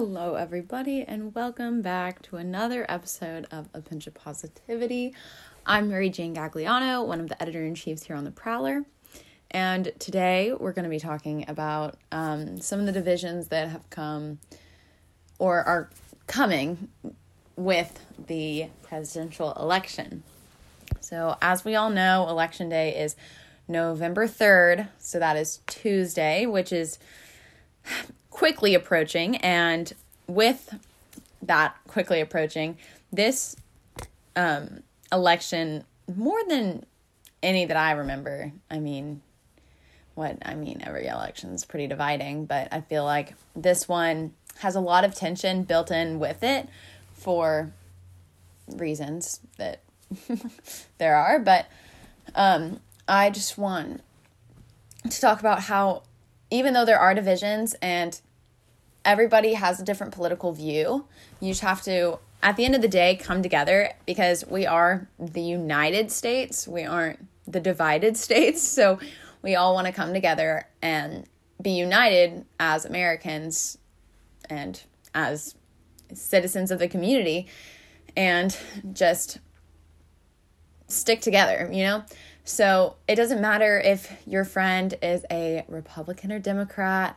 Hello, everybody, and welcome back to another episode of A Pinch of Positivity. I'm Mary Jane Gagliano, one of the editor in chiefs here on The Prowler. And today we're going to be talking about um, some of the divisions that have come or are coming with the presidential election. So, as we all know, Election Day is November 3rd. So, that is Tuesday, which is quickly approaching. And with that quickly approaching, this um, election, more than any that I remember, I mean, what I mean, every election is pretty dividing, but I feel like this one has a lot of tension built in with it for reasons that there are. But um, I just want to talk about how, even though there are divisions and everybody has a different political view. You just have to, at the end of the day, come together because we are the United States. We aren't the divided states. So we all want to come together and be united as Americans and as citizens of the community and just stick together, you know? So it doesn't matter if your friend is a Republican or Democrat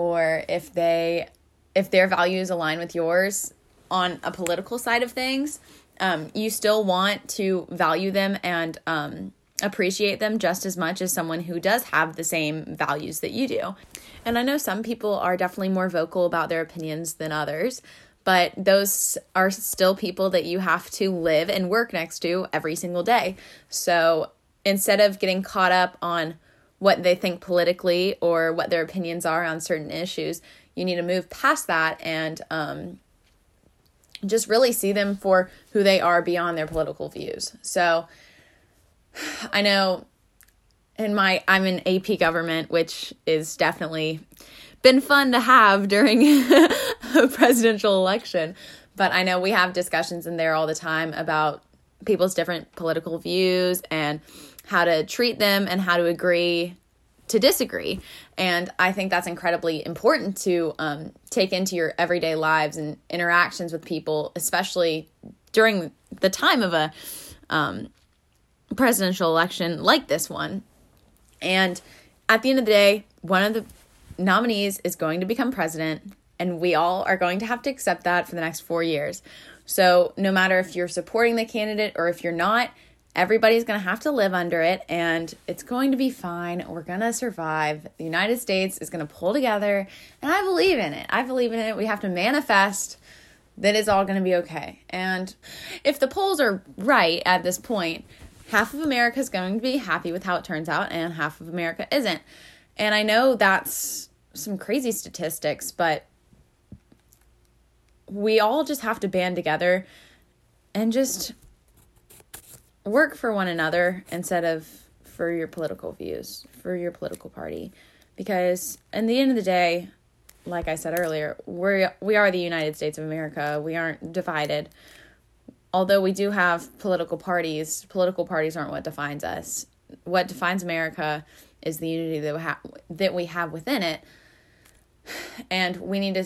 or if they if their values align with yours on a political side of things um, you still want to value them and um, appreciate them just as much as someone who does have the same values that you do. And i know some people are definitely more vocal about their opinions than others but those are still people that you have to live and work next to every single day. So instead of getting caught up on what they think politically or what their opinions are on certain issues. You need to move past that and um, just really see them for who they are beyond their political views. So I know in my I'm in AP government, which is definitely been fun to have during a presidential election. But I know we have discussions in there all the time about people's different political views and how to treat them and how to agree to disagree. And I think that's incredibly important to um, take into your everyday lives and interactions with people, especially during the time of a um, presidential election like this one. And at the end of the day, one of the nominees is going to become president, and we all are going to have to accept that for the next four years. So, no matter if you're supporting the candidate or if you're not, everybody's going to have to live under it and it's going to be fine. We're going to survive. The United States is going to pull together, and I believe in it. I believe in it. We have to manifest that it's all going to be okay. And if the polls are right at this point, half of America is going to be happy with how it turns out, and half of America isn't. And I know that's some crazy statistics, but we all just have to band together and just work for one another instead of for your political views, for your political party. Because in the end of the day, like I said earlier, we we are the United States of America. We aren't divided. Although we do have political parties, political parties aren't what defines us. What defines America is the unity that we that we have within it. And we need to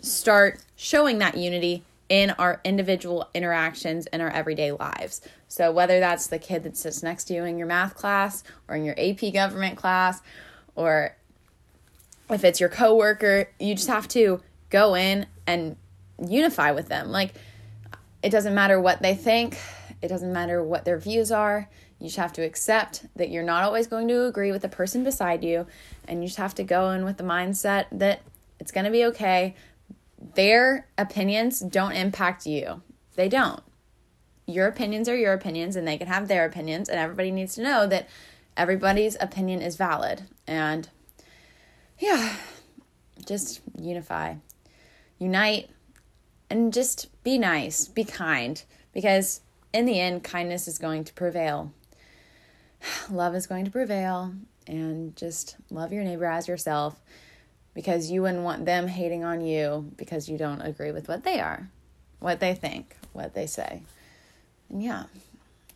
start showing that unity in our individual interactions in our everyday lives. So, whether that's the kid that sits next to you in your math class or in your AP government class, or if it's your coworker, you just have to go in and unify with them. Like, it doesn't matter what they think, it doesn't matter what their views are. You just have to accept that you're not always going to agree with the person beside you, and you just have to go in with the mindset that it's going to be okay their opinions don't impact you. They don't. Your opinions are your opinions, and they can have their opinions, and everybody needs to know that everybody's opinion is valid. And yeah, just unify, unite, and just be nice, be kind, because in the end, kindness is going to prevail. Love is going to prevail, and just love your neighbor as yourself because you wouldn't want them hating on you because you don't agree with what they are, what they think, what they say. And yeah,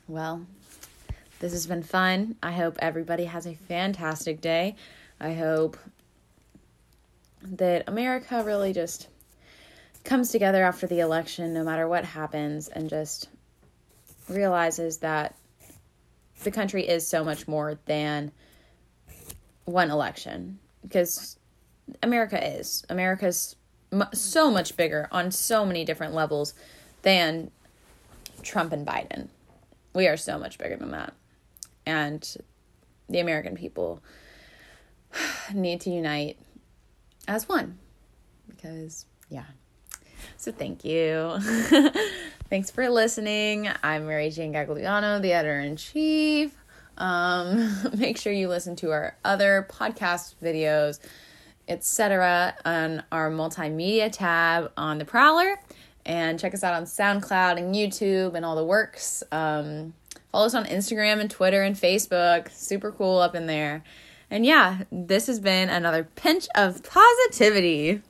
well, this has been fun. I hope everybody has a fantastic day. I hope that America really just comes together after the election, no matter what happens, and just realizes that the country is so much more than one election because America is. America's so much bigger on so many different levels than Trump and Biden. We are so much bigger than that. And the American people need to unite as one because, yeah. So thank you. Thanks for listening. I'm Mary Jane Gagliano, the editor in chief. Um, make sure you listen to our other podcast videos, etc., on our multimedia tab on the Prowler, and check us out on SoundCloud and YouTube and all the works. Um, follow us on Instagram and Twitter and Facebook. Super cool up in there. And yeah, this has been another pinch of positivity.